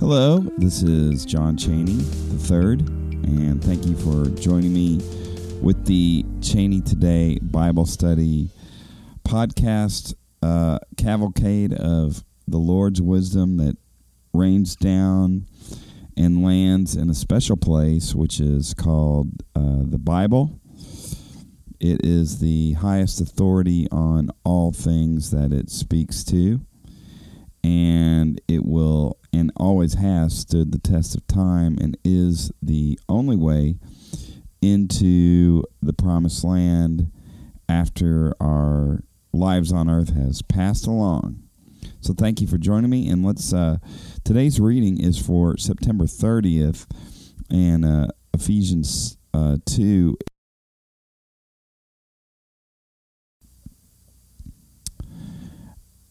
Hello, this is John Cheney the third, and thank you for joining me with the Cheney Today Bible Study podcast uh, cavalcade of the Lord's wisdom that rains down and lands in a special place, which is called uh, the Bible. It is the highest authority on all things that it speaks to, and it will and always has stood the test of time and is the only way into the promised land after our lives on earth has passed along. So thank you for joining me and let's uh, today's reading is for September 30th and uh, Ephesians uh, 2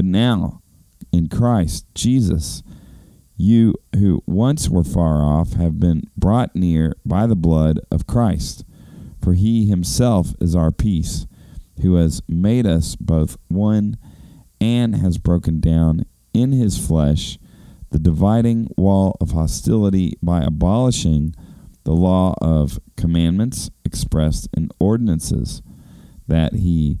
But now, in Christ Jesus, you who once were far off have been brought near by the blood of Christ. For he himself is our peace, who has made us both one and has broken down in his flesh the dividing wall of hostility by abolishing the law of commandments expressed in ordinances, that he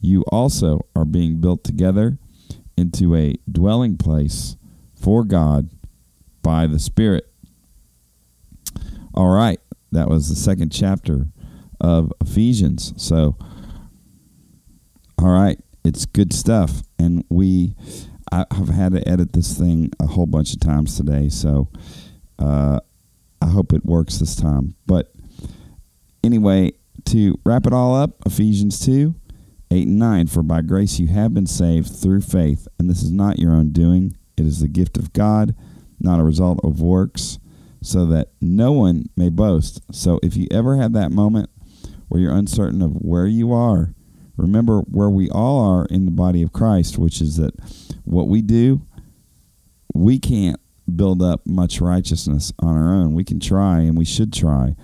you also are being built together into a dwelling place for God by the Spirit. All right, that was the second chapter of Ephesians. So, all right, it's good stuff. And we, I have had to edit this thing a whole bunch of times today. So, uh, I hope it works this time. But anyway, to wrap it all up, Ephesians 2 8 and 9 For by grace you have been saved through faith, and this is not your own doing, it is the gift of God, not a result of works, so that no one may boast. So if you ever have that moment where you're uncertain of where you are, remember where we all are in the body of Christ, which is that what we do, we can't build up much righteousness on our own. We can try and we should try,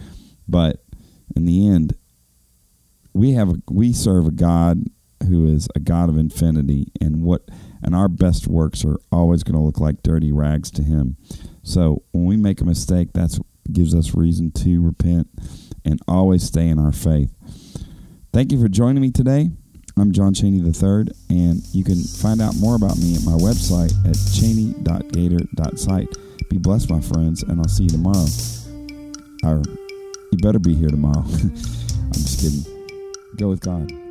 but in the end, we have a, we serve a God who is a God of infinity, and what and our best works are always going to look like dirty rags to Him. So when we make a mistake, that's gives us reason to repent and always stay in our faith. Thank you for joining me today. I'm John Cheney III, and you can find out more about me at my website at cheney.gator.site. Be blessed, my friends, and I'll see you tomorrow. Or you better be here tomorrow. I'm just kidding. Go with God.